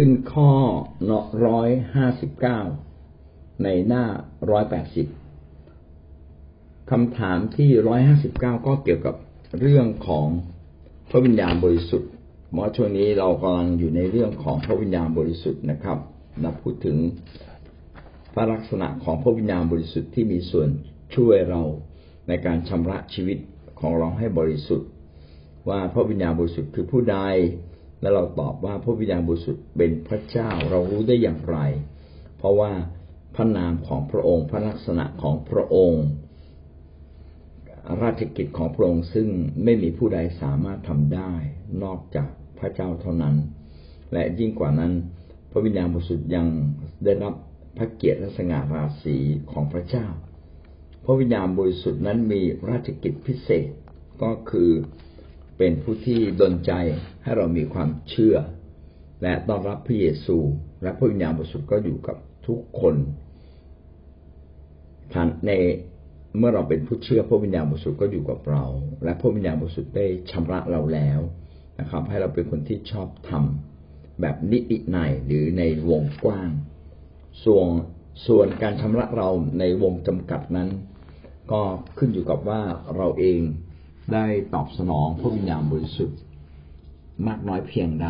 ขึ้นข้อร้อยห้าสิบเก้าในหน้าร้อยแปดสิบคำถามที่ร้อยห้าสิบเก้าก็เกี่ยวกับเรื่องของพระวิญญาณบริสุทธิ์เพราะช่วงนี้เรากำลังอยู่ในเรื่องของพระวิญญาณบริสุทธิ์นะครับนับพูดถึงพระลักษณะของพระวิญญาณบริสุทธิ์ที่มีส่วนช่วยเราในการชำระชีวิตของเราให้บริสุทธิ์ ว่าพระวิญญาณบริสุทธิ์คือผู้ใด และเราตอบว่าพระวิญญาณบริสุทธิ์เป็นพระเจ้าเรารู้ได้อย่างไร เพราะว่าพระนามของพระองค์ พระลักษณะของพระองค์ ราชกิจของพระองค์ซึ่งไม่มีผู้ใดสามารถทำได้ นอกจากพระเจ้าเท่านั้น และยิ่งกว่านั้น พระวิญญาณบริสุทธิ์ยังได้รับพระเกียรติและสง่าราศีของพระเจ้า พระวิญญาณบริสุทธิ์นั้นมีราชกิจพิเศษก็คือ เป็นผู้ที่ดลใจให้เรามีความเชื่อ และต้อนรับพระเยซู และพระวิญญาณบริสุทธิ์ก็อยู่กับทุกคนท่านในเมื่อเราเป็นผู้เชื่อพระวิญญาณบริสุทธิ์ก็อยู่กับเรา และพระวิญญาณบริสุทธิ์ได้ชำระเราแล้วนะครับ ให้เราเป็นคนที่ชอบทำแบบนิติในหรือในวงกว้าง ส่วนส่วนการชำระเราในวงจำกัดนั้น ก็ขึ้นอยู่กับว่าเราเอง ได้ตอบสนองพระวิญญาณบริสุทธิ์มากน้อยเพียงใด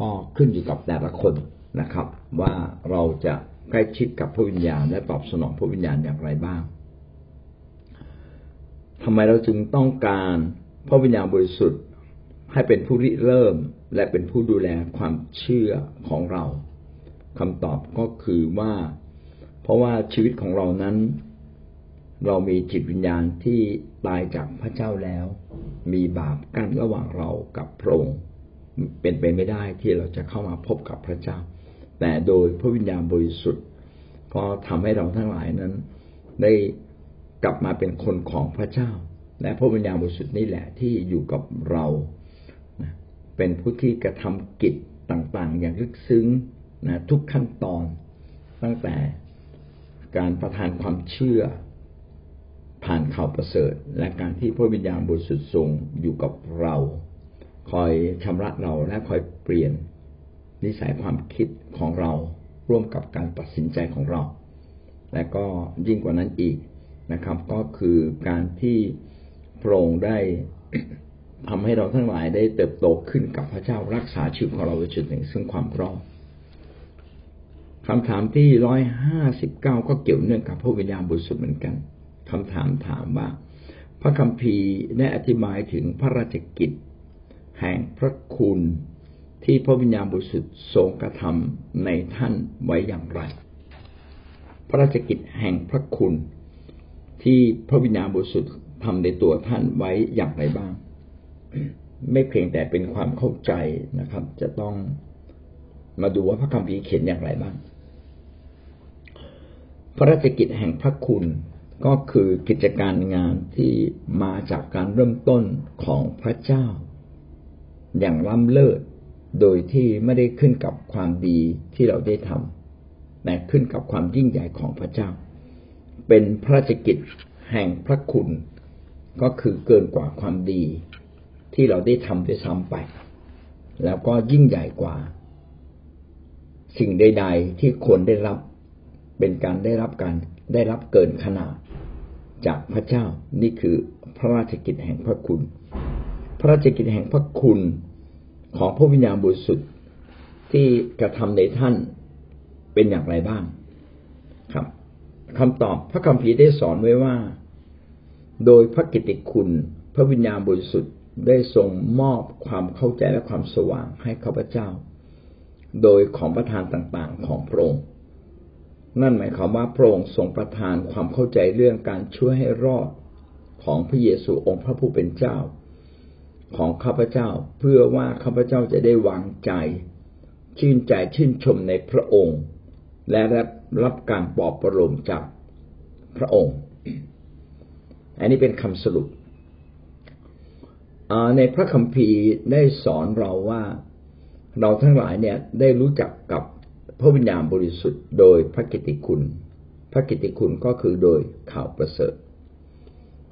ก็ขึ้นอยู่กับแต่ละคนนะครับ ว่าเราจะใกล้ชิดกับพระวิญญาณและตอบสนองพระวิญญาณอย่างไรบ้างทำไมเราจึงต้องการพระวิญญาณบริสุทธิ์ให้เป็นผู้ริเริ่มและเป็นผู้ดูแลความเชื่อของเราคำตอบก็คือว่า เพราะว่าชีวิตของเรานั้น เรามีจิตวิญญาณที่ตายจากพระเจ้าแล้ว มีบาปกั้นระหว่างเรากับพระองค์เป็นไปไม่ได้ที่เราจะเข้ามาพบกับพระเจ้า แต่โดยพระวิญญาณบริสุทธิ์ก็ทำให้เราทั้งหลายนั้น ได้กลับมาเป็นคนของพระเจ้า และพระวิญญาณบริสุทธิ์นี่แหละที่อยู่กับเราเป็นผู้ที่กระทำกิจต่างๆ อย่างลึกซึ้งนะทุกขั้นตอนตั้งแต่การประทานความเชื่อ ผ่านข่าวประเสริฐ และการที่พระวิญญาณบริสุทธิ์ทรงอยู่กับเรา คอยชำระเราและคอยเปลี่ยนนิสัยความคิดของเราร่วมกับการตัดสินใจของเรา และก็ยิ่งกว่านั้นอีกนะครับ ก็คือการที่พระองค์ได้ทำให้เราทั้งหลายได้เติบโตขึ้นกับพระเจ้ารักษาชีวิตของเราไว้จุดหนึ่งซึ่งความรอดคำถามที่ร้อยห้าสิบเก้าก็เกี่ยวเนื่องกับพระวิญญาณบริสุทธิ์เหมือนกัน คำถามถามว่า พระคัมภีร์ได้อธิบายถึงพระราชกิจ แห่งพระคุณที่พระวิญญาณบริสุทธิ์ทรงกระทำในท่านไว้อย่างไร พระราชกิจแห่งพระคุณที่พระวิญญาณบริสุทธิ์ทำในตัวท่านไว้อย่างไรบ้าง ไม่เพียงแต่เป็นความเข้าใจนะครับ จะต้องมาดูว่าพระคัมภีร์เขียนอย่างไรบ้าง พระราชกิจแห่งพระคุณ ก็คือกิจการงานที่มาจากการเริ่มต้นของพระเจ้า อย่างล้ำเลิศโดยที่ไม่ได้ขึ้นกับความดีที่เราได้ทำแต่ขึ้นกับความยิ่งใหญ่ของพระเจ้า เป็นพระราชกิจแห่งพระคุณ ก็คือเกินกว่าความดีที่เราได้ทำด้วยซ้ำไป แล้วก็ยิ่งใหญ่กว่า สิ่งใด ๆ ที่ควรได้รับ เป็นการได้รับการได้รับเกินขนาด จากพระเจ้า นี่คือพระราชกิจแห่งพระคุณ พระราชกิจแห่งพระคุณของพระวิญญาณบริสุทธิ์ที่กระทำในท่านเป็นอย่างไรบ้าง ครับคำตอบพระคัมภีร์ได้สอนไว้ว่า โดยพระกิตติคุณ พระวิญญาณบริสุทธิ์ได้ทรงมอบความเข้าใจและความสว่างให้ข้าพเจ้า โดยของประทานต่างๆของพระองค์ นั่นหมายความว่าพระองค์ทรงประทานความเข้าใจเรื่องการช่วยให้รอดของพระเยซูองค์พระผู้เป็นเจ้า ของข้าพเจ้าเพื่อว่าข้าพเจ้าจะได้วางใจ ชื่นใจชื่นชมในพระองค์ และรับรับการปลอบประโลมจากพระองค์ อันนี้เป็นคำสรุปในพระคัมภีร์ได้สอนเราว่า เราทั้งหลายเนี่ยได้รู้จักกับ พระวิญญาณบริสุทธิ์โดยพระกิติคุณ พระกิติคุณก็คือโดยข่าวประเสริฐ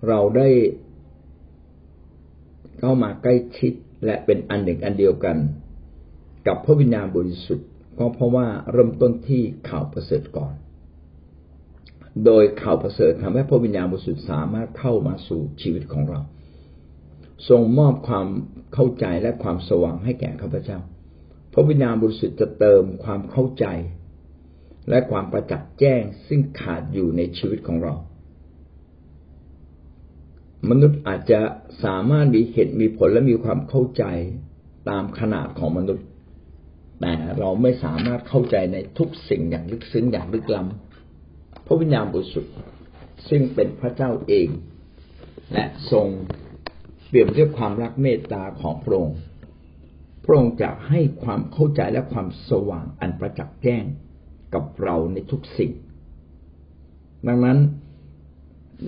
เราได้เข้ามาใกล้ชิดและเป็นอันหนึ่งอันเดียวกัน กับพระวิญญาณบริสุทธิ์ ก็เพราะว่าเริ่มต้นที่ข่าวประเสริฐก่อน โดยข่าวประเสริฐทำให้พระวิญญาณบริสุทธิ์สามารถเข้ามาสู่ชีวิตของเรา ทรงมอบความเข้าใจและความสว่างให้แก่ข้าพเจ้า พระวิญญาณบริสุทธิ์จะเติมความเข้าใจ และความประจักษ์แจ้งซึ่งขาดอยู่ในชีวิตของเรา มนุษย์อาจจะสามารถมีเหตุมีผลและมีความเข้าใจตามขนาดของมนุษย์ แต่เราไม่สามารถเข้าใจในทุกสิ่งอย่างลึกซึ้งอย่างลึกล้ำพระวิญญาณบริสุทธิ์ซึ่งเป็นพระเจ้าเอง และทรงเปี่ยมด้วยความรักเมตตาของพระองค์ พระองค์จะให้ความเข้าใจและความสว่างอันประจักษ์แจ้งกับเราในทุกสิ่ง ดังนั้น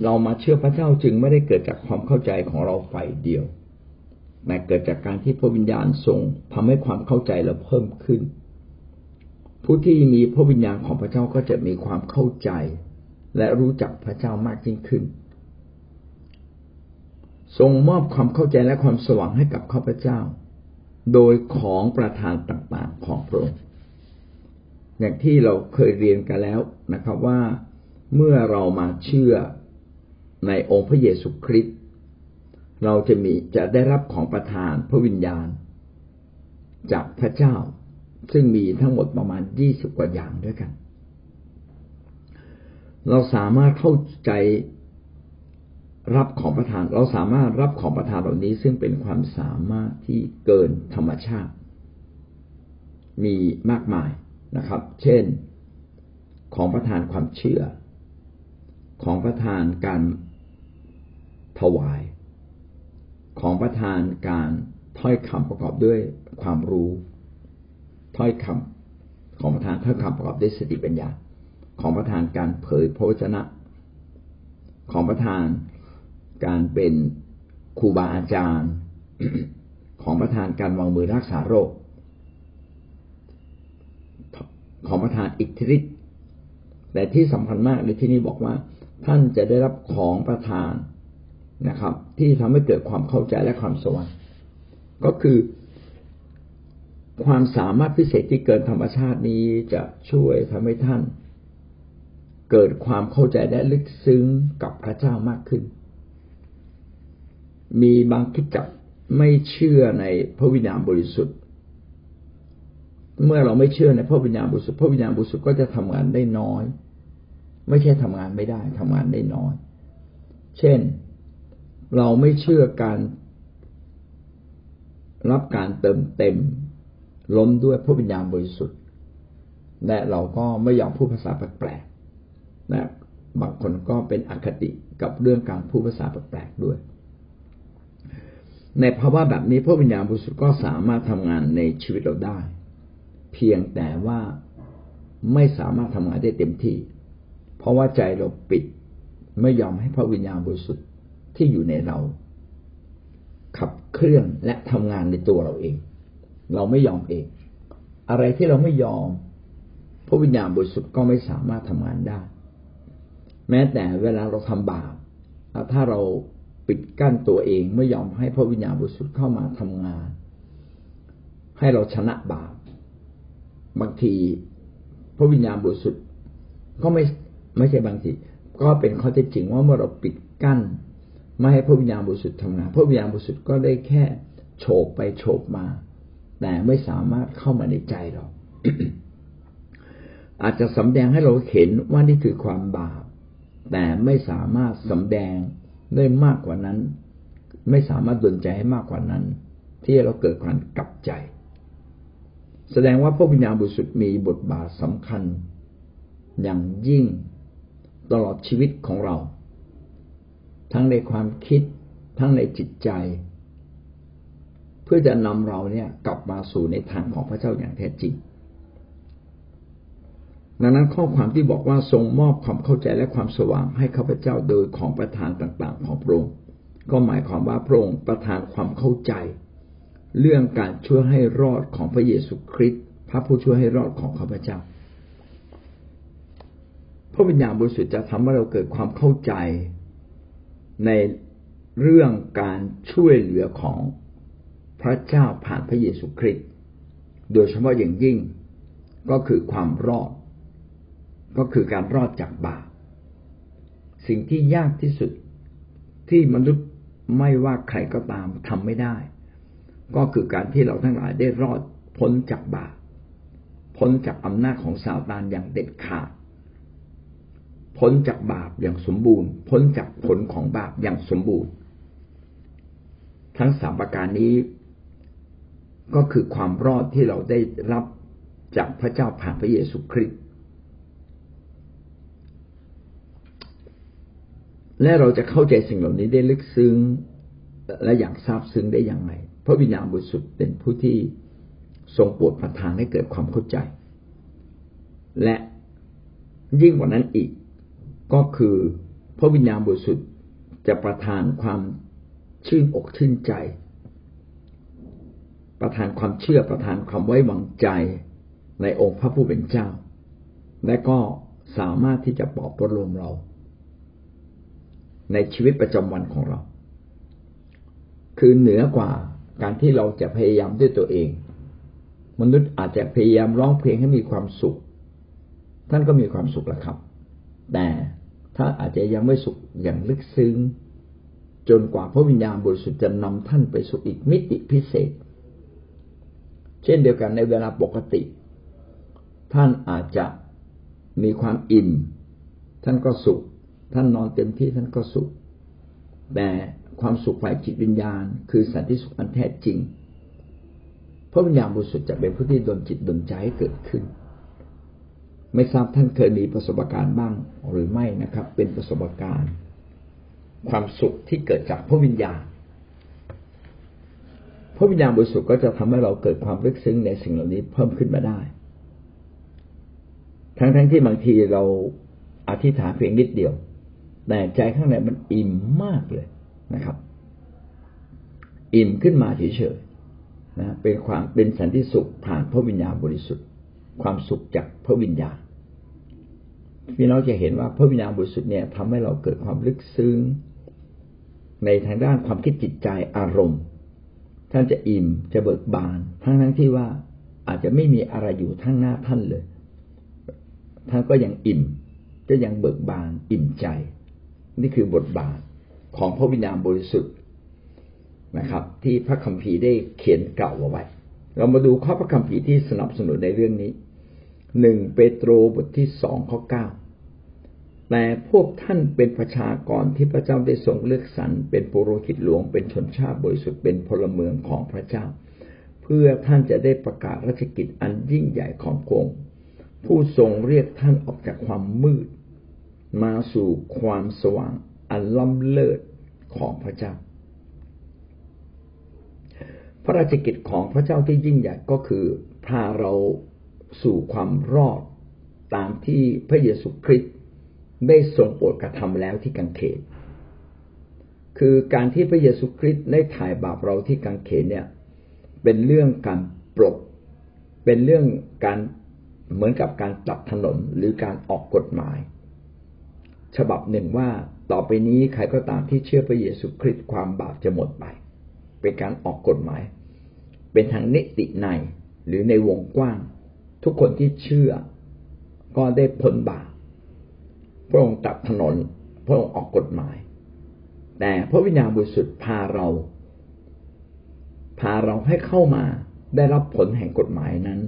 เรามาเชื่อพระเจ้าจึงไม่ได้เกิดจากความเข้าใจของเราฝ่ายเดียวแต่เกิดจากการที่พระวิญญาณทรงทำให้ความเข้าใจเราเพิ่มขึ้น ผู้ที่มีพระวิญญาณของพระเจ้าก็จะมีความเข้าใจ และรู้จักพระเจ้ามากยิ่งขึ้น ทรงมอบความเข้าใจและความสว่างให้กับข้าพเจ้า โดยของประทานต่างๆของพระองค์อย่างที่เราเคยเรียนกันแล้วนะครับว่าเมื่อเรามาเชื่อในองค์พระเยซูคริสต์เราจะมีจะได้รับของประทานพระวิญญาณ จากพระเจ้าซึ่งมีทั้งหมดประมาณยี่สิบกว่าอย่างด้วยกัน เราสามารถเข้าใจ รับของประทาน เราสามารถรับของประทานเหล่านี้ซึ่งเป็นความสามารถที่เกินธรรมชาติ มีมากมายนะครับ เช่น ของประทานความเชื่อ ของประทานการถวาย ของประธานการถ้อยคำประกอบด้วยความรู้ ถ้อยคำของประธานถ้อยคำประกอบด้วยสติปัญญา ของประธานการเผยพระวจนะ ของประธาน การเป็นครูบาอาจารย์ของประธานการวางมือรักษาโรค ของประธานอิทธิฤทธิ์แต่ที่สำคัญมากในที่นี้บอกว่า ท่านจะได้รับของประธานนะครับ ที่ทำให้เกิดความเข้าใจและความสว่างก็คือความสามารถพิเศษที่เกินธรรมชาตินี้จะช่วยทำให้ท่าน เกิดความเข้าใจและลึกซึ้งกับพระเจ้ามากขึ้น มีบางคิดจักไม่เชื่อในพระวิญญาณบริสุทธิ์ เมื่อเราไม่เชื่อในพระวิญญาณบริสุทธิ์พระวิญญาณบริสุทธิ์ก็จะทำงานได้น้อย ไม่ใช่ทำงานไม่ได้ทำงานได้น้อย เช่น เราไม่เชื่อการรับการเติมเต็ม ล้มด้วยพระวิญญาณบริสุทธิ์ และเราก็ไม่ยอมพูดภาษาแปลกๆนะบางคนก็เป็นอคติกับเรื่องการพูดภาษาแปลกๆด้วย ในภาวะแบบนี้พระวิญญาณบริสุทธิ์ก็สามารถทำงานในชีวิตเราได้ เพียงแต่ว่าไม่สามารถทำงานได้เต็มที่ เพราะว่าใจเราปิดไม่ยอมให้พระวิญญาณบริสุทธิ์ที่อยู่ในเรา ขับเคลื่อนและทำงานในตัวเราเอง เราไม่ยอมเอง อะไรที่เราไม่ยอม พระวิญญาณบริสุทธิ์ก็ไม่สามารถทำงานได้ แม้แต่เวลาเราทำบาปถ้าเรา ปิดกั้นตัวเองไม่ยอมให้พระวิญญาณบริสุทธิ์เข้ามาทำงาน ให้เราชนะบาปบางทีพระวิญญาณบริสุทธิ์ก็ไม่ไม่ใช่บางทีก็เป็นข้อเท็จจริงว่าเมื่อเราปิดกั้น ไม่ให้พระวิญญาณบริสุทธิ์ทำงาน พระวิญญาณบริสุทธิ์ก็ได้แค่โฉบไปโฉบมา แต่ไม่สามารถเข้ามาในใจเรา อาจจะสำแดงให้เราเห็นว่านี่คือความบาป แต่ไม่สามารถสำแดง ได้มากกว่านั้น ไม่สามารถดลใจให้มากกว่านั้น ที่เราเกิดความกลับใจ แสดงว่าพระวิญญาณบริสุทธิ์มีบทบาทสำคัญ อย่างยิ่งตลอดชีวิตของเรา ทั้งในความคิดทั้งในจิตใจ เพื่อจะนำเราเนี่ยกลับมาสู่ในทางของพระเจ้าอย่างแท้จริง ดังนั้นข้อความที่บอกว่าทรงมอบความเข้าใจและความสว่างให้ข้าพเจ้าโดยของประทานต่างๆ ของพระองค์ก็หมายความว่าพระองค์ประทานความเข้าใจ เรื่องการช่วยให้รอดของพระเยซูคริสต์พระผู้ช่วยให้รอดของข้าพเจ้า พระวิญญาณบริสุทธิ์จะทำให้เราเกิดความเข้าใจในเรื่องการช่วยเหลือของพระเจ้าผ่านพระเยซูคริสต์โดยเฉพาะอย่างยิ่งก็คือความรอด ก็คือการรอดจากบาปสิ่งที่ยากที่สุดที่มนุษย์ไม่ว่าใครก็ตามทำไม่ได้ ก็คือการที่เราทั้งหลายได้รอดพ้นจากบาปพ้นจากอำนาจของซาตานอย่างเด็ดขาดพ้นจากบาปอย่างสมบูรณ์ พ้นจากผลของบาปอย่างสมบูรณ์ ทั้งสามประการนี้ก็คือความรอดที่เราได้รับจากพระเจ้าผ่านพระเยซูคริสต์ และเราจะเข้าใจสิ่งเหล่านี้ได้ลึกซึ้งและอย่างซาบซึ้งได้อย่างไรพระวิญญาณบริสุทธิ์เป็นผู้ที่ทรงโปรดประทานให้เกิดความเข้าใจ และยิ่งกว่านั้นอีกก็คือพระวิญญาณบริสุทธิ์จะประทานความชื่นอกชื่นใจ ประทานความเชื่อประทานความไว้วางใจในองค์พระผู้เป็นเจ้า และก็สามารถที่จะปลอบประโลมเรา ในชีวิตประจำวันของเรา คือเหนือกว่าการที่เราจะพยายามด้วยตัวเอง มนุษย์อาจจะพยายามร้องเพลงให้มีความสุข ท่านก็มีความสุขแล้วครับ แต่ถ้าอาจจะยังไม่สุขอย่างลึกซึ้ง จนกว่าพระวิญญาณบริสุทธิ์จะนำท่านไปสู่อีกมิติพิเศษ เช่นเดียวกันในเวลาปกติ ท่านอาจจะมีความอิ่มท่านก็สุข ท่านนอนเต็มที่ท่านก็สุข แต่ความสุขฝ่ายจิตวิญญาณ คือสันติสุขอันแท้จริง พระวิญญาณบริสุทธิ์จะเป็นผู้ที่ดลจิตดลใจให้เกิดขึ้น ไม่ทราบท่านเคยมีประสบการณ์บ้างหรือไม่นะครับ เป็นประสบการณ์ ความสุขที่เกิดจากพระวิญญาณ พระวิญญาณบริสุทธิ์ก็จะทำให้เราเกิดความลึกซึ้งในสิ่งเหล่านี้เพิ่มขึ้นมาได้ ทั้งๆทที่บางทีเราอธิษฐานเพียงนิดเดียว แต่ใจข้างในมันอิ่มมากเลยนะครับ อิ่มขึ้นมาเฉยๆนะเป็นความเป็นสันติสุขผ่านพระวิญญาณบริสุทธิ์ ความสุขจากพระวิญญาณพี่น้องจะเห็นว่าพระวิญญาณบริสุทธิ์เนี่ยทำให้เราเกิดความลึกซึ้งในทางด้านความคิดจิตใจอารมณ์ ท่านจะอิ่มจะเบิกบาน ทั้งทั้งที่ว่าอาจจะไม่มีอะไรอยู่ทั้งหน้าท่านเลย ท่านก็ยังอิ่มก็ยังเบิกบานอิ่มใจ นี่คือบทบาทของพระวิญญาณบริสุทธิ์นะครับ ที่พระคัมภีร์ได้เขียนเก่าเอาไว้ เรามาดูข้อพระคัมภีร์ที่สนับสนุนในเรื่องนี้หนึ่งเปโตรบทที่สองข้อเก้าแต่พวกท่านเป็นประชากรที่พระเจ้าได้ทรงเลือกสรรเป็นปุโรหิตหลวงเป็นชนชาติบริสุทธิ์เป็นพลเมืองของพระเจ้า เพื่อท่านจะได้ประกาศราชกิจอันยิ่งใหญ่ของพระองค์ผู้ทรงเรียกท่านออกจากความมืด มาสู่ความสว่างอันล้ำเลิศของพระเจ้า พระราชกิจของพระเจ้าที่ยิ่งใหญ่ก็คือพาเราสู่ความรอดตามที่พระเยซูคริสต์ได้ทรงโปรดกระทำแล้วที่กังเขน คือการที่พระเยซูคริสต์ได้ถ่ายบาปเราที่กังเขนเนี่ย เป็นเรื่องการปลดเป็นเรื่องการเหมือนกับการตัดถนนหรือการออกกฎหมาย ฉบับหนึ่งว่าต่อไปนี้ใครก็ตามที่เชื่อพระเยซูคริสต์ความบาปจะหมดไป เป็นการออกกฎหมาย เป็นทางนิติในหรือในวงกว้าง ทุกคนที่เชื่อก็ได้พ้นบาปพระองค์ตัดถนนพระองค์ออกกฎหมาย แต่พระวิญญาณบริสุทธิ์พาเรา พาเราให้เข้ามาได้รับผลแห่งกฎหมายนั้น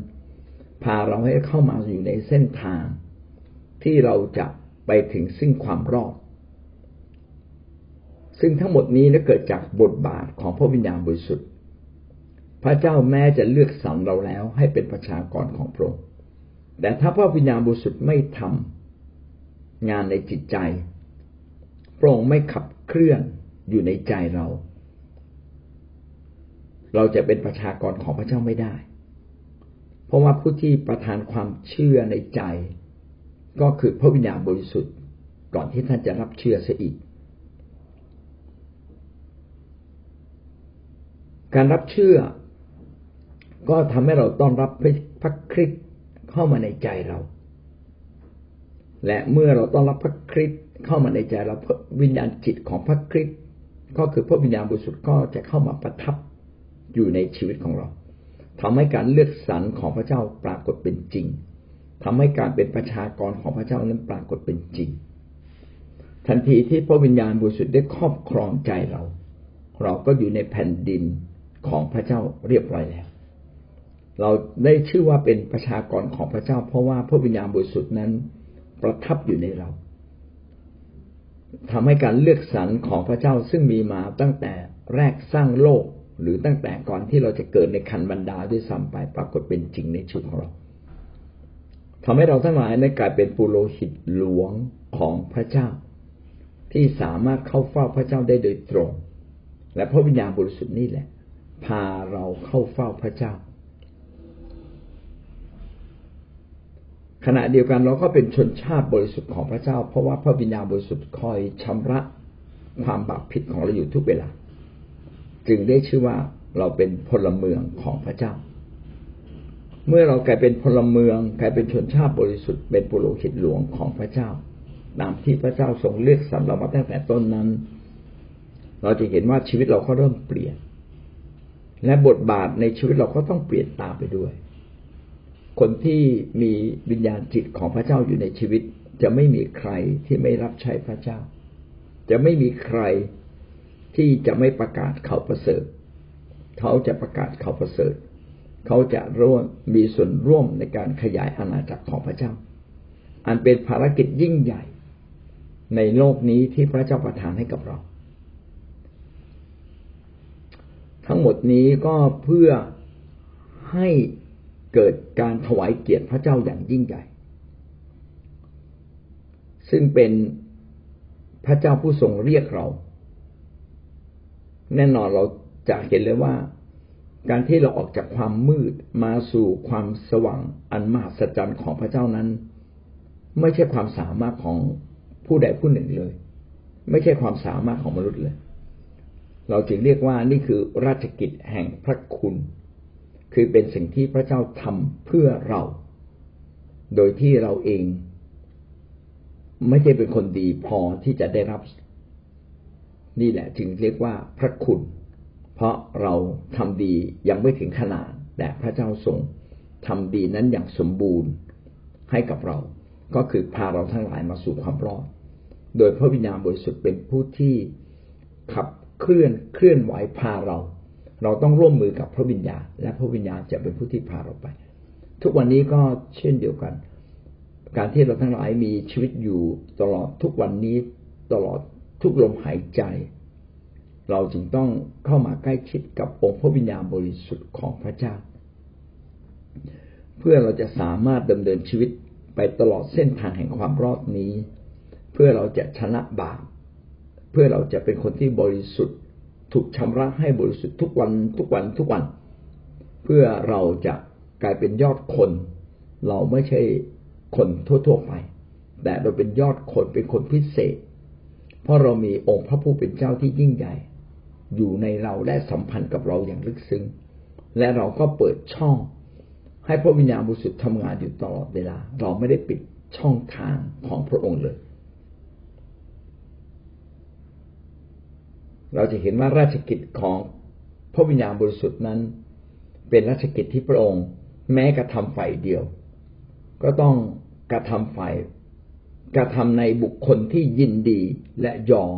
พาเราให้เข้ามาอยู่ในเส้นทางที่เราจะ ไปถึงซึ่งความรอด ซึ่งทั้งหมดนี้ได้เกิดจากบทบาทของพระวิญญาณบริสุทธิ์ พระเจ้าแม้จะเลือกสรรเราแล้วให้เป็นประชากรของพระองค์ แต่ถ้าพระวิญญาณบริสุทธิ์ไม่ทำงานในจิตใจ พระองค์ไม่ขับเคลื่อนอยู่ในใจเรา เราจะเป็นประชากรของพระเจ้าไม่ได้ เพราะว่าผู้ที่ประทานความเชื่อในใจ ก็คือพระวิญญาณบริสุทธิ์ก่อนที่ท่านจะรับเชื่อเสียอีก การรับเชื่อ ก็ทำให้เราต้อนรับพระคริสต์เข้ามาในใจเรา และเมื่อเราต้อนรับพระคริสต์เข้ามาในใจเราวิญญาณจิตของพระคริสต์ก็คือพระวิญญาณบริสุทธิ์ก็จะเข้ามาประทับอยู่ในชีวิตของเราทำให้การเลือกสรรของพระเจ้าปรากฏเป็นจริง ทำให้การเป็นประชากรของพระเจ้านั้นปรากฏเป็นจริง ทันทีที่พระวิญญาณบริสุทธิ์ได้ครอบครองใจเรา เราก็อยู่ในแผ่นดินของพระเจ้าเรียบร้อยแล้ว เราได้ชื่อว่าเป็นประชากรของพระเจ้า เพราะว่าพระวิญญาณบริสุทธิ์นั้นประทับอยู่ในเราทำให้การเลือกสรรของพระเจ้าซึ่งมีมาตั้งแต่แรกสร้างโลกหรือตั้งแต่ก่อนที่เราจะเกิดในคันบรรดาด้วยซ้ำไปปรากฏเป็นจริงในชีวิตของเรา ทำให้เราทั้งหลายได้กลายเป็นปุโรหิตหลวงของพระเจ้า ที่สามารถเข้าเฝ้าพระเจ้าได้โดยตรง และพระวิญญาณบริสุทธิ์นี่แหละ พาเราเข้าเฝ้าพระเจ้า ขณะเดียวกันเราก็เป็นชนชาติบริสุทธิ์ของพระเจ้า เพราะว่าพระวิญญาณบริสุทธิ์คอยชำระความบาปผิดของเราอยู่ทุกเวลา จึงได้ชื่อว่าเราเป็นพลเมืองของพระเจ้า เมื่อเรากลายเป็นพลเมืองกลายเป็นชนชาติบริสุทธิ์เป็นปุโรหิตหลวงของพระเจ้าตามที่พระเจ้าทรงเลือกสรรเรามาตั้งแต่ต้นนั้น เราจะเห็นว่าชีวิตเราก็เริ่มเปลี่ยน และบทบาทในชีวิตเราก็ต้องเปลี่ยนตามไปด้วย คนที่มีวิญญาณจิตของพระเจ้าอยู่ในชีวิต จะไม่มีใครที่ไม่รับใช้พระเจ้า จะไม่มีใครที่จะไม่ประกาศข่าวประเสริฐ เขาจะประกาศข่าวประเสริฐ เขาจะร่วมมีส่วนร่วมในการขยายอาณาจักรของพระเจ้า อันเป็นภารกิจยิ่งใหญ่ ในโลกนี้ที่พระเจ้าประทานให้กับเรา ทั้งหมดนี้ก็เพื่อให้เกิดการถวายเกียรติพระเจ้าอย่างยิ่งใหญ่ ซึ่งเป็นพระเจ้าผู้ทรงเรียกเรา แน่นอนเราจะเห็นเลยว่า การที่เราออกจากความมืดมาสู่ความสว่างอันมหัศจรรย์ของพระเจ้านั้น ไม่ใช่ความสามารถของผู้ใดผู้หนึ่งเลย ไม่ใช่ความสามารถของมนุษย์เลย เราจึงเรียกว่านี่คือราชกิจแห่งพระคุณ คือเป็นสิ่งที่พระเจ้าทำเพื่อเรา โดยที่เราเอง ไม่ใช่เป็นคนดีพอที่จะได้รับ นี่แหละจึงเรียกว่าพระคุณ เพราะเราทำดียังไม่ถึงขนาดแต่พระเจ้าทรงทำดีนั้นอย่างสมบูรณ์ให้กับเรา ก็คือพาเราทั้งหลายมาสู่ความรอด โดยพระวิญญาณบริสุทธิ์เป็นผู้ที่ขับเคลื่อนเคลื่อนไหวพาเรา เราต้องร่วมมือกับพระวิญญาณ และพระวิญญาณจะเป็นผู้ที่พาเราไป ทุกวันนี้ก็เช่นเดียวกัน การที่เราทั้งหลายมีชีวิตอยู่ตลอดทุกวันนี้ตลอดทุกลมหายใจ เราจึงต้องเข้ามาใกล้ชิดกับองค์พระวิญญาณบริสุทธิ์ของพระเจ้า เพื่อเราจะสามารถดำเนินชีวิตไปตลอดเส้นทางแห่งความรอดนี้ เพื่อเราจะชนะบาปเพื่อเราจะเป็นคนที่บริสุทธิ์ ถูกชำระให้บริสุทธิ์ทุกวันทุกวันทุกวัน เพื่อเราจะกลายเป็นยอดคน เราไม่ใช่คนทั่วๆไป แต่เราเป็นยอดคนเป็นคนพิเศษ เพราะเรามีองค์พระผู้เป็นเจ้าที่ยิ่งใหญ่ อยู่ในเราและสัมพันธ์กับเราอย่างลึกซึ้ง และเราก็เปิดช่อง ให้พระวิญญาณบริสุทธิ์ทำงานอยู่ตลอดเวลา เราไม่ได้ปิดช่องทางของพระองค์เลย เราจะเห็นว่าราชกิจของพระวิญญาณบริสุทธิ์นั้น เป็นราชกิจที่พระองค์ แม้กระทำฝ่ายเดียว ก็ต้องกระทำฝ่ายกระทำในบุคคลที่ยินดีและยอม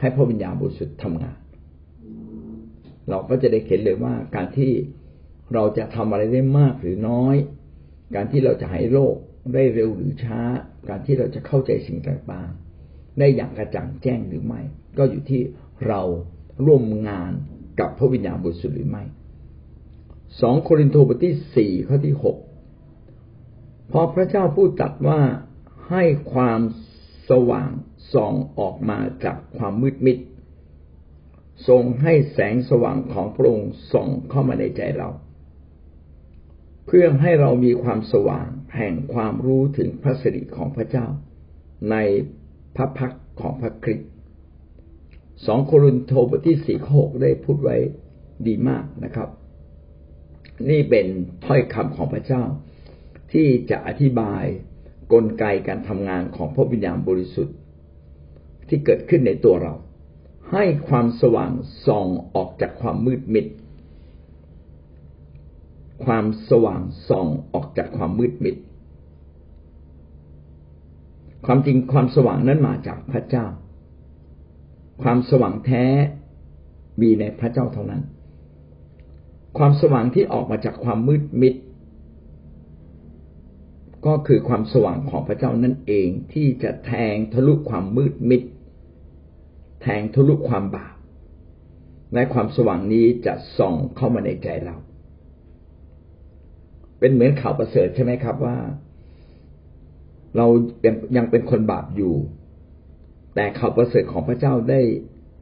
ให้พระวิญญาณบริสุทธิ์ทำงาน เราก็จะได้เห็นเลยว่าการที่เราจะทำอะไรได้มากหรือน้อย การที่เราจะหายโรคได้เร็วหรือช้า การที่เราจะเข้าใจสิ่งต่างๆ ได้อย่างกระจ่างแจ้งหรือไม่ ก็อยู่ที่เราร่วมงานกับพระวิญญาณบริสุทธิ์หรือไม่สองโครินธ์บทที่สี่ข้อที่หกพอพระเจ้าพูดตัดว่าให้ความสว่างส่องออกมาจากความมืดมิด ทรงให้แสงสว่างของพระองค์ส่องเข้ามาในใจเรา เพื่อให้เรามีความสว่างแห่งความรู้ถึงพระสิริของพระเจ้า ในพระพักของพระคริสต์สองโครินโตบทที่สี่หกได้พูดไว้ดีมากนะครับ นี่เป็นถ้อยคำของพระเจ้า ที่จะอธิบายกลไกการทำงานของพระวิญญาณบริสุทธิ์ ที่เกิดขึ้นในตัวเรา ให้ความสว่างส่องออกจากความมืดมิด ความสว่างส่องออกจากความมืดมิด ความจริงความสว่างนั้นมาจากพระเจ้า ความสว่างแท้มีในพระเจ้าเท่านั้น ความสว่างที่ออกมาจากความมืดมิด ก็คือความสว่างของพระเจ้านั่นเองที่จะแทงทะลุความมืดมิด แทงทะลุความบาปและความสว่างนี้จะส่องเข้ามาในใจเรา เป็นเหมือนข่าวประเสริฐใช่ไหมครับว่า เรายังเป็นคนบาปอยู่ แต่ข่าวประเสริฐของพระเจ้าได้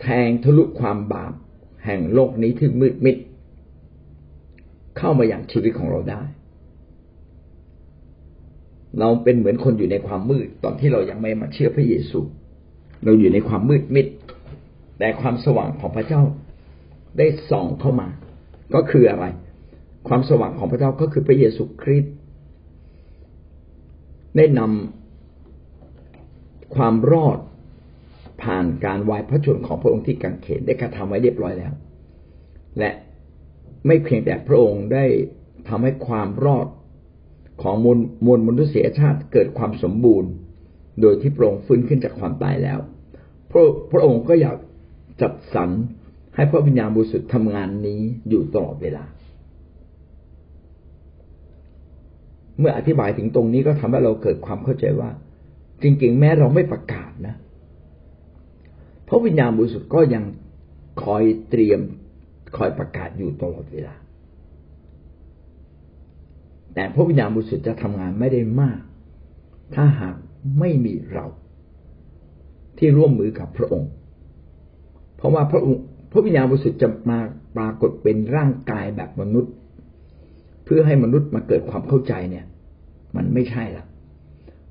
แทงทะลุความบาป แห่งโลกนี้ที่มืดมิด เข้ามาอย่างชีวิตของเราได้ เราเป็นเหมือนคนอยู่ในความมืดตอนที่เรายังไม่มาเชื่อพระเยซู เราอยู่ในความมืดมิด แต่ความสว่างของพระเจ้าได้ส่องเข้ามา ก็คืออะไร ความสว่างของพระเจ้าก็คือพระเยซูคริสต์ได้นำความรอดผ่านการวายพระชนของพระองค์ที่กังเขนได้กระทำไว้เรียบร้อยแล้ว และไม่เพียงแต่พระองค์ได้ทำให้ความรอดของมวลมวลมนุษยชาติเกิดความสมบูรณ์ โดยที่พระองค์ฟื้นขึ้นจากความตายแล้ว พระพระองค์ก็อยาก จัดสรรให้พระวิญญาณบริสุทธิ์ทำงานนี้อยู่ตลอดเวลา เมื่ออธิบายถึงตรงนี้ก็ทำให้เราเกิดความเข้าใจว่า จริง ๆ แม้เราไม่ประกาศนะพระวิญญาณบริสุทธิ์ก็ยังคอยเตรียมคอยประกาศอยู่ตลอดเวลา แต่พระวิญญาณบริสุทธิ์จะทำงานไม่ได้มาก ถ้าหากไม่มีเราที่ร่วมมือกับพระองค์ เพราะว่าพระองค์พระวิญญาณบริสุทธิ์จะมาปรากฏเป็นร่างกายแบบมนุษย์ เพื่อให้มนุษย์มาเกิดความเข้าใจเนี่ย มันไม่ใช่ละ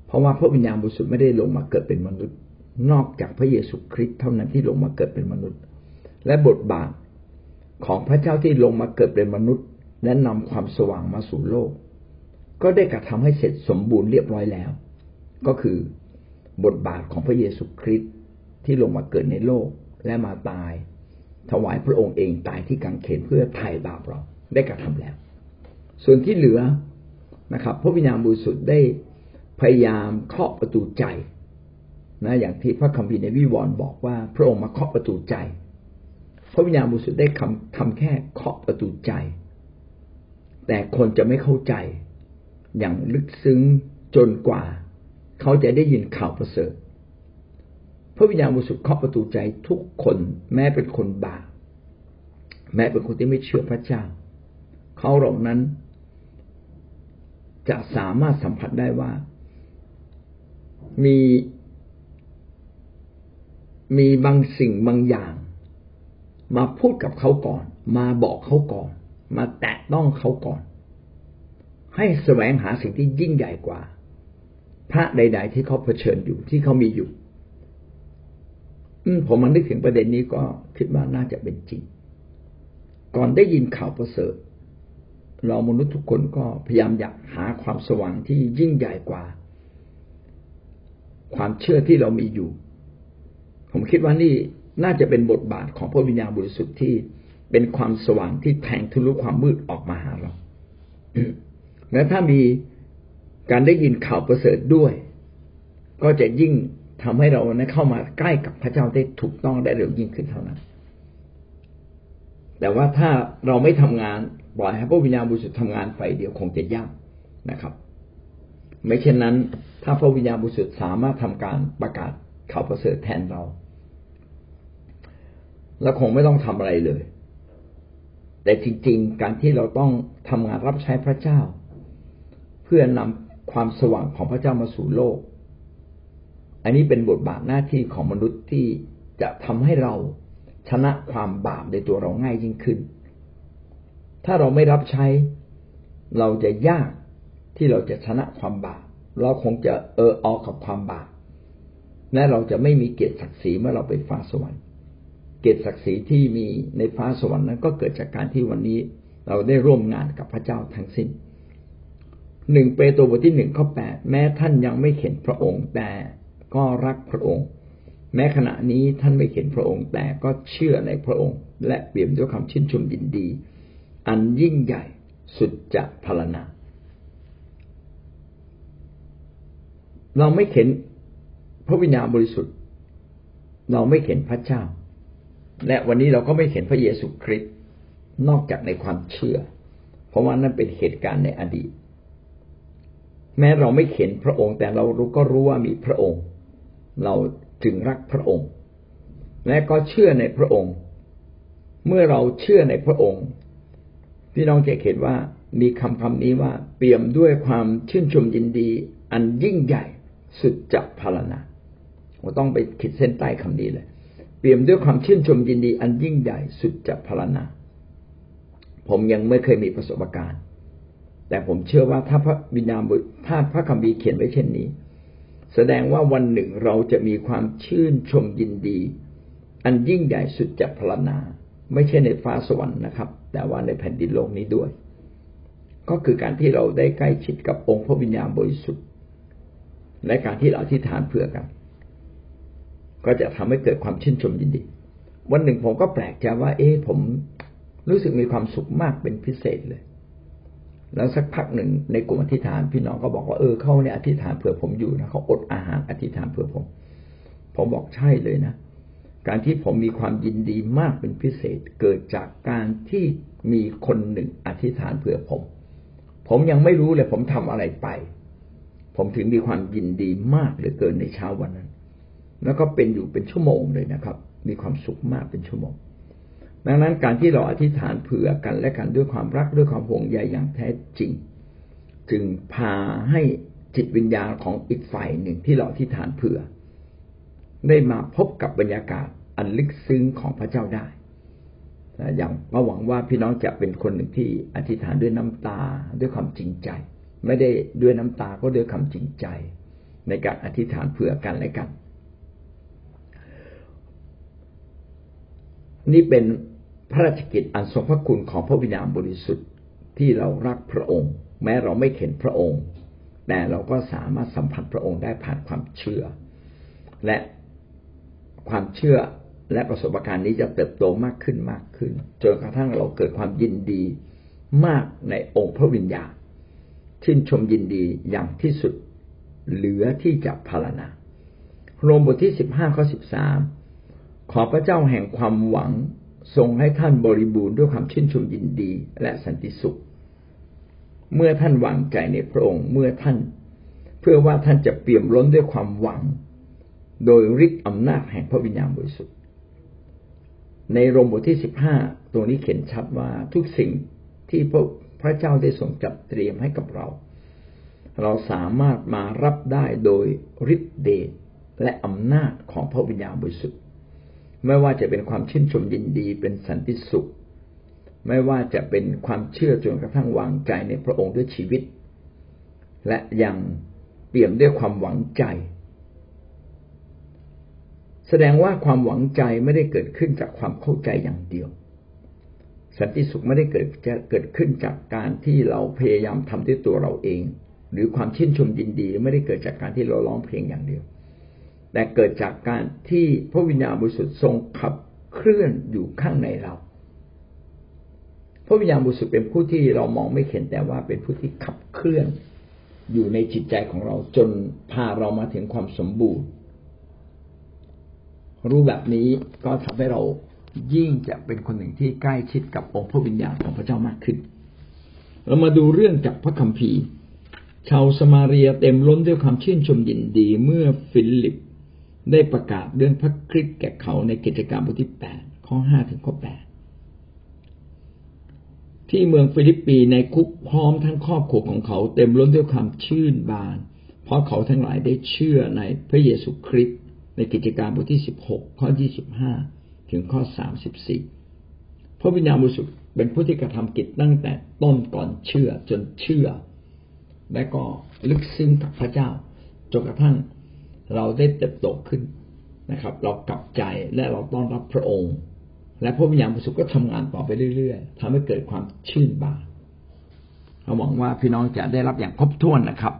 เพราะว่าพระวิญญาณบริสุทธิ์ไม่ได้ลงมาเกิดเป็นมนุษย์ นอกจากพระเยซูคริสต์เท่านั้นที่ลงมาเกิดเป็นมนุษย์ และบทบาทของพระเจ้าที่ลงมาเกิดเป็นมนุษย์ และนำความสว่างมาสู่โลก ก็ได้กระทำให้เสร็จสมบูรณ์เรียบร้อยแล้ว ก็คือบทบาทของพระเยซูคริสต์ที่ลงมาเกิดในโลก และมาตาย ถวายพระองค์เองตายที่กังเขนเพื่อไถ่บาปเราได้กระทำแล้ว ส่วนที่เหลือนะครับ พระวิญญาณบริสุทธิ์ได้พยายามเคาะประตูใจนะอย่างที่พระคัมภีร์ในวิวรณ์บอกว่า พระองค์มาเคาะประตูใจ พระวิญญาณบริสุทธิ์ได้คำทำแค่เคาะประตูใจ แต่คนจะไม่เข้าใจอย่างลึกซึ้งจนกว่า เขาจะได้ยินข่าวประเสริฐ พระวิญญาณบริสุทธิ์เคาะประตูใจทุกคนแม้เป็นคนบาปแม้เป็นคนที่ไม่เชื่อพระเจ้า เขาเหล่านั้น จะสามารถสัมผัสได้ว่า มีมีบางสิ่งบางอย่าง มาพูดกับเขาก่อน มาบอกเขาก่อน มาแตะต้องเขาก่อน ให้แสวงหาสิ่งที่ยิ่งใหญ่กว่า พระใด ๆ ที่เขาเผชิญอยู่ที่เขามีอยู่ ผมมันนึกถึงประเด็นนี้ก็คิดว่าน่าจะเป็นจริง ก่อนได้ยินข่าวประเสริฐ เรามนุษย์ทุกคนก็พยายามอยากหาความสว่างที่ยิ่งใหญ่กว่า ความเชื่อที่เรามีอยู่ ผมคิดว่านี่น่าจะเป็นบทบาทของพระวิญญาณบริสุทธิ์ที่เป็นความสว่างที่แทงทะลุความมืดออกมาหาเรา และถ้ามีการได้ยินข่าวประเสริฐด้วย ก็จะยิ่ง ทำให้เรานเข้ามาใกล้กับพระเจ้าได้ถูกต้องได้เร็วยิ่งขึ้นเท่านั้น แต่ว่าถ้าเราไม่ทำงานปล่อยให้พระวิญญาณบริสุทธิ์ทำงานไปเดียวคงจะยากนะครับ ไม่เช่นนั้น ถ้าพระวิญญาณบริสุทธิ์สามารถทำการประกาศข่าวประเสริฐแทนเราเราคงไม่ต้องทำอะไรเลย แต่จริง ๆ การที่เราต้องทำงานรับใช้พระเจ้า เพื่อนำความสว่างของพระเจ้ามาสู่โลก อันนี้เป็นบทบาทหน้าที่ของมนุษย์ที่จะทำให้เราชนะความบาปในตัวเราง่ายยิ่งขึ้น ถ้าเราไม่รับใช้ เราจะยากที่เราจะชนะความบาป เราคงจะเออออกกับความบาป และเราจะไม่มีเกียรติศักดิ์ศรีเมื่อเราไปฟ้าสวรรค์ เกียรติศักดิ์ศรีที่มีในฟ้าสวรรค์นั้นก็เกิดจากการที่วันนี้เราได้ร่วมงานกับพระเจ้าทั้งสิ้นหนึ่งเปโตรบทที่หนึ่งข้อแปดแม้ท่านยังไม่เห็นพระองค์แต่ ก็รักพระองค์ แม้ขณะนี้ท่านไม่เห็นพระองค์ แต่ก็เชื่อในพระองค์ และเปี่ยมด้วยความชื่นชมยินดี อันยิ่งใหญ่สุดจะพลนาเราไม่เห็นพระวิญญาณบริสุทธิ์ เราไม่เห็นพระเจ้า และวันนี้เราก็ไม่เห็นพระเยซูคริสต์นอกจากในความเชื่อ เพราะว่านั่นเป็นเหตุการณ์ในอดีต แม้เราไม่เห็นพระองค์แต่เรารู้ก็รู้ว่ามีพระองค์ เราจึงรักพระองค์ และก็เชื่อในพระองค์ เมื่อเราเชื่อในพระองค์ พี่น้องจะเห็นว่ามีคำคำนี้ว่าเปี่ยมด้วยความชื่นชมยินดีอันยิ่งใหญ่สุดจะพารณาเราต้องไปขีดเส้นใต้คำนี้เลย เปี่ยมด้วยความชื่นชมยินดีอันยิ่งใหญ่สุดจะพารณาผมยังไม่เคยมีประสบการณ์ แต่ผมเชื่อว่าถ้าพระบิดาบุตรถ้าพระคัมภีเขียนไว้เช่นนี้ แสดงว่าวันหนึ่งเราจะมีความชื่นชมยินดี อันยิ่งใหญ่สุดจะพรณนาไม่ใช่ในฟ้าสวรรค์นะครับ แต่ว่าในแผ่นดินโลกนี้ด้วย ก็คือการที่เราได้ใกล้ชิดกับองค์พระวิญญาณบริสุทธิ์และการที่เราอธิษฐานเพื่อกัน ก็จะทำให้เกิดความชื่นชมยินดี วันหนึ่งผมก็แปลกใจว่า เอ๊ะผมรู้สึกมีความสุขมากเป็นพิเศษเลย แล้วสักพักหนึ่งในกลุ่มอธิษฐานพี่น้องก็บอกว่าเออเขาเนี่ยอธิษฐานเผื่อผมอยู่นะเขาอดอาหารอธิษฐานเผื่อผม ผมบอกใช่เลยนะ การที่ผมมีความยินดีมากเป็นพิเศษเกิดจากการที่มีคนหนึ่งอธิษฐานเผื่อผม ผมยังไม่รู้เลยผมทำอะไรไป ผมถึงมีความยินดีมากเหลือเกินในเช้าวันนั้น แล้วก็เป็นอยู่เป็นชั่วโมงเลยนะครับ มีความสุขมากเป็นชั่วโมง ดังนั้นการที่เราอธิษฐานเผื่อกันและกันด้วยความรักด้วยความห่วงใยอย่างแท้จริง จึงพาให้จิตวิญญาณของอีกฝ่ายหนึ่งที่เราอธิษฐานเผื่อ ได้มาพบกับบรรยากาศอันลึกซึ้งของพระเจ้าได้อย่างก็หวังว่าพี่น้องจะเป็นคนหนึ่งที่อธิษฐานด้วยน้ำตาด้วยความจริงใจ ไม่ได้ด้วยน้ำตาก็ด้วยคำจริงใจ ในการอธิษฐานเผื่อกันและกัน นี่เป็น พระราชกิจอันทรงพระคุณของพระวิญญาณบริสุทธิ์ที่เรารักพระองค์ แม้เราไม่เห็นพระองค์ แต่เราก็สามารถสัมผัสพระองค์ได้ผ่านความเชื่อ และความเชื่อและประสบการณ์นี้จะเติบโตมากขึ้นมากขึ้นจนกระทั่งเราเกิดความยินดีมากในองค์พระวิญญาณชื่นชมยินดีอย่างที่สุดเหลือที่จะพารณาโรมบทที่สิบห้าข้อสิบสามขอพระเจ้าแห่งความหวัง ทรงให้ท่านบริบูรณ์ด้วยความชื่นชมยินดีและสันติสุข เมื่อท่านวางใจในพระองค์เมื่อท่าน เพื่อว่าท่านจะเปี่ยมล้นด้วยความหวัง โดยฤทธิ์อำนาจแห่งพระวิญญาณบริสุทธิ์ ในโรมบทที่สิบห้าตรงนี้เขียนชัดว่าทุกสิ่งที่พระพระเจ้าได้ทรงจัดเตรียมให้กับเรา เราสามารถมารับได้โดยฤทธิ์เดชและอำนาจของพระวิญญาณบริสุทธิ์ ไม่ว่าจะเป็นความชื่นชมยินดีเป็นสันติสุข ไม่ว่าจะเป็นความเชื่อจนกระทั่งวางใจในพระองค์ด้วยชีวิต และยังเปี่ยมด้วยความหวังใจ แสดงว่าความหวังใจไม่ได้เกิดขึ้นจากความเข้าใจอย่างเดียว สันติสุขไม่ได้เกิดจะเกิดขึ้นจากการที่เราพยายามทำด้วยตัวเราเอง หรือความชื่นชมยินดีไม่ได้เกิดจากการที่เราร้องเพลงอย่างเดียว แต่เกิดจากการที่พระวิญญาณบริสุทธิ์ทรงขับเคลื่อนอยู่ข้างในเรา พระวิญญาณบริสุทธิ์เป็นผู้ที่เรามองไม่เห็นแต่ว่าเป็นผู้ที่ขับเคลื่อนอยู่ในจิตใจของเราจนพาเรามาถึงความสมบูรณ์ รู้แบบนี้ก็ทำให้เรายิ่งจะเป็นคนหนึ่งที่ใกล้ชิดกับองค์พระวิญญาณของพระเจ้ามากขึ้น เรามาดูเรื่องจากพระคัมภีร์ ชาวสมาเรียเต็มล้นด้วยความชื่นชมยินดีเมื่อฟิลิป ได้ประกาศเรื่องพระคริสต์แก่เขาในกิจการบทที่แปดข้อห้าถึงข้อแปดที่เมืองฟิลิปปีในคุกพร้อมทั้งครอบครัวของเขาเต็มล้นด้วยความชื่นบาน เพราะเขาทั้งหลายได้เชื่อในพระเยซูคริสต์ในกิจการบทที่สิบหกข้อยี่สิบห้าถึงข้อสามสิบสี่พระวิญญาณบริสุทธิ์เป็นผู้ที่กระทำกิจตั้งแต่ต้นก่อนเชื่อจนเชื่อ และก็ลึกซึ้งกับพระเจ้าจนกระทั่ง เราได้เติบโตขึ้นนะครับ เรากลับใจและเราต้อนรับพระองค์ และพระวิญญาณบริสุทธิ์ก็ทำงานต่อไปเรื่อยๆทำให้เกิดความชื่นบานเราหวังว่าพี่น้องจะได้รับอย่างครบถ้วนนะครับ